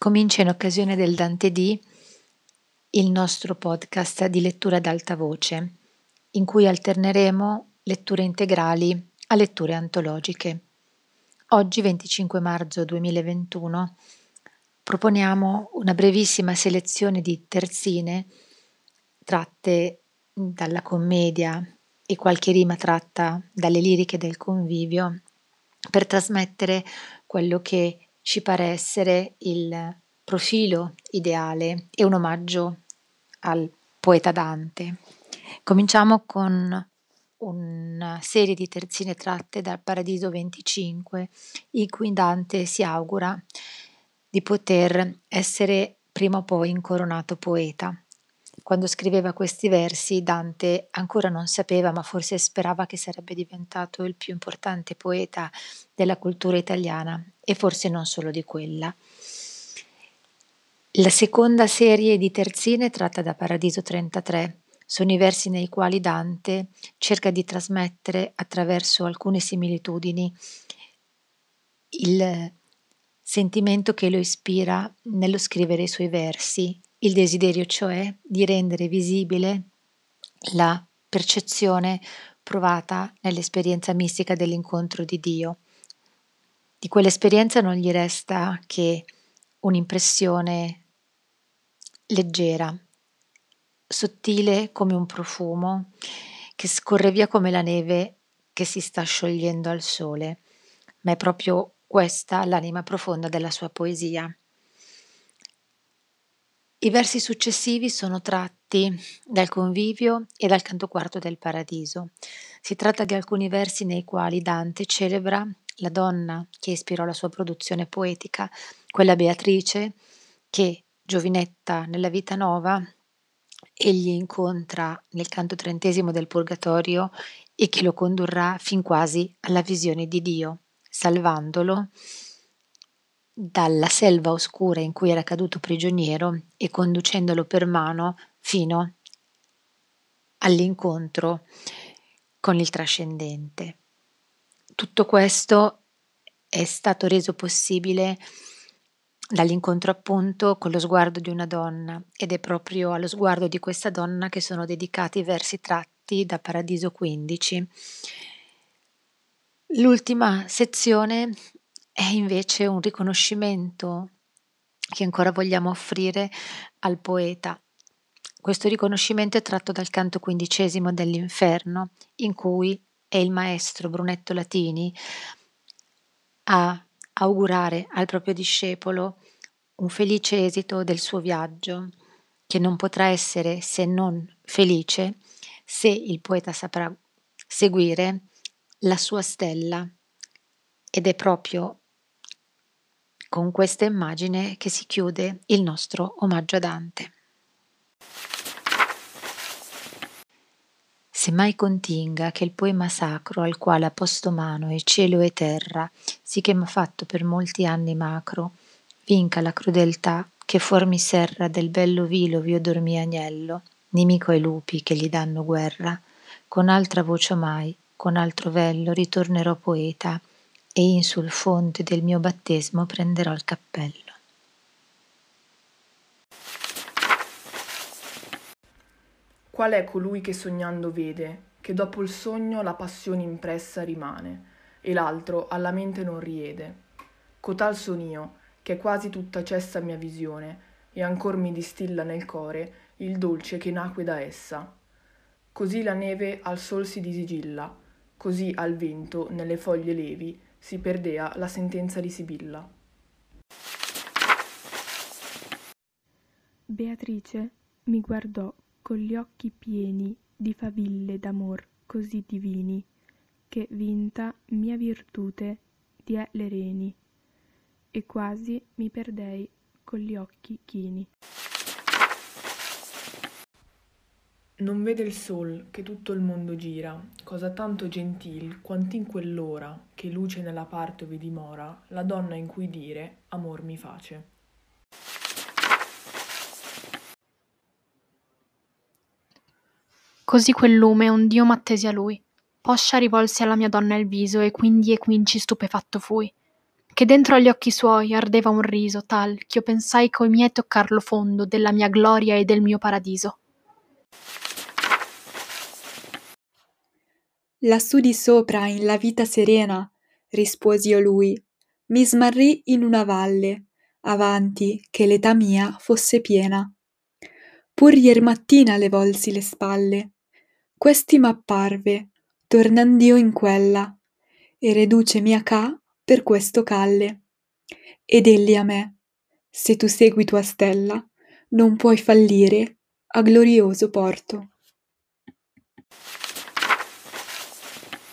comincia in occasione del Dante D il nostro podcast di lettura ad alta voce, in cui alterneremo letture integrali a letture antologiche. Oggi, 25 marzo 2021, proponiamo una brevissima selezione di terzine tratte dalla commedia e qualche rima tratta dalle liriche del convivio per trasmettere quello che ci pare essere il profilo ideale e un omaggio al poeta Dante. Cominciamo con una serie di terzine tratte dal Paradiso 25 in cui Dante si augura di poter essere prima o poi incoronato poeta. Quando scriveva questi versi Dante ancora non sapeva, ma forse sperava che sarebbe diventato il più importante poeta della cultura italiana e forse non solo di quella. La seconda serie di terzine tratta da Paradiso 33 sono i versi nei quali Dante cerca di trasmettere attraverso alcune similitudini il sentimento che lo ispira nello scrivere i suoi versi, il desiderio cioè di rendere visibile la percezione provata nell'esperienza mistica dell'incontro di Dio. Di quell'esperienza non gli resta che un'impressione leggera, sottile come un profumo, che scorre via come la neve che si sta sciogliendo al sole, ma è proprio questa l'anima profonda della sua poesia. I versi successivi sono tratti dal convivio e dal canto quarto del paradiso. Si tratta di alcuni versi nei quali Dante celebra la donna che ispirò la sua produzione poetica, quella Beatrice che, giovinetta nella vita nuova, egli incontra nel canto trentesimo del Purgatorio e che lo condurrà fin quasi alla visione di Dio, salvandolo dalla selva oscura in cui era caduto prigioniero e conducendolo per mano fino all'incontro con il trascendente. Tutto questo è stato reso possibile dall'incontro appunto con lo sguardo di una donna ed è proprio allo sguardo di questa donna che sono dedicati i versi tratti da Paradiso 15. L'ultima sezione è invece un riconoscimento che ancora vogliamo offrire al poeta. Questo riconoscimento è tratto dal canto quindicesimo dell'Inferno, in cui è il maestro Brunetto Latini a augurare al proprio discepolo un felice esito del suo viaggio, che non potrà essere se non felice se il poeta saprà seguire la sua stella. Ed è proprio con questa immagine che si chiude il nostro omaggio a Dante. Se mai continga che il poema sacro al quale ha posto mano è cielo e terra, sì che m'ha fatto per molti anni macro, vinca la crudeltà che fuor mi serra del bello vilo v'io dormì agnello, nemico ai lupi che gli danno guerra, con altra voce mai, con altro vello ritornerò poeta, e in sul fonte del mio battesimo prenderò il cappello. Qual è colui che sognando vede, che dopo il sogno la passione impressa rimane, e l'altro alla mente non riede? Cotal son io, che quasi tutta cessa mia visione, e ancor mi distilla nel core il dolce che nacque da essa. Così la neve al sol si disigilla, così al vento nelle foglie levi si perdea la sentenza di Sibilla. Beatrice mi guardò con gli occhi pieni di faville d'amor così divini, che vinta mia virtute diè le reni, e quasi mi perdei con gli occhi chini. Non vede il sol che tutto il mondo gira, cosa tanto gentil, quant'in quell'ora, che luce nella parte ove dimora, la donna in cui dire amor mi face. Così quel lume un dio m'attesi a lui. Poscia rivolsi alla mia donna il viso, e quindi e quinci stupefatto fui. che dentro agli occhi suoi ardeva un riso tal ch'io pensai coi miei toccar lo fondo della mia gloria e del mio paradiso. Lassù di sopra, in la vita serena, risposi io lui, mi smarrì in una valle, avanti che l'età mia fosse piena. Pur ier mattina le volsi le spalle, questi m'apparve, tornand'io in quella, e reducemi a ca per questo calle. Ed egli a me, se tu segui tua stella, non puoi fallire a glorioso porto.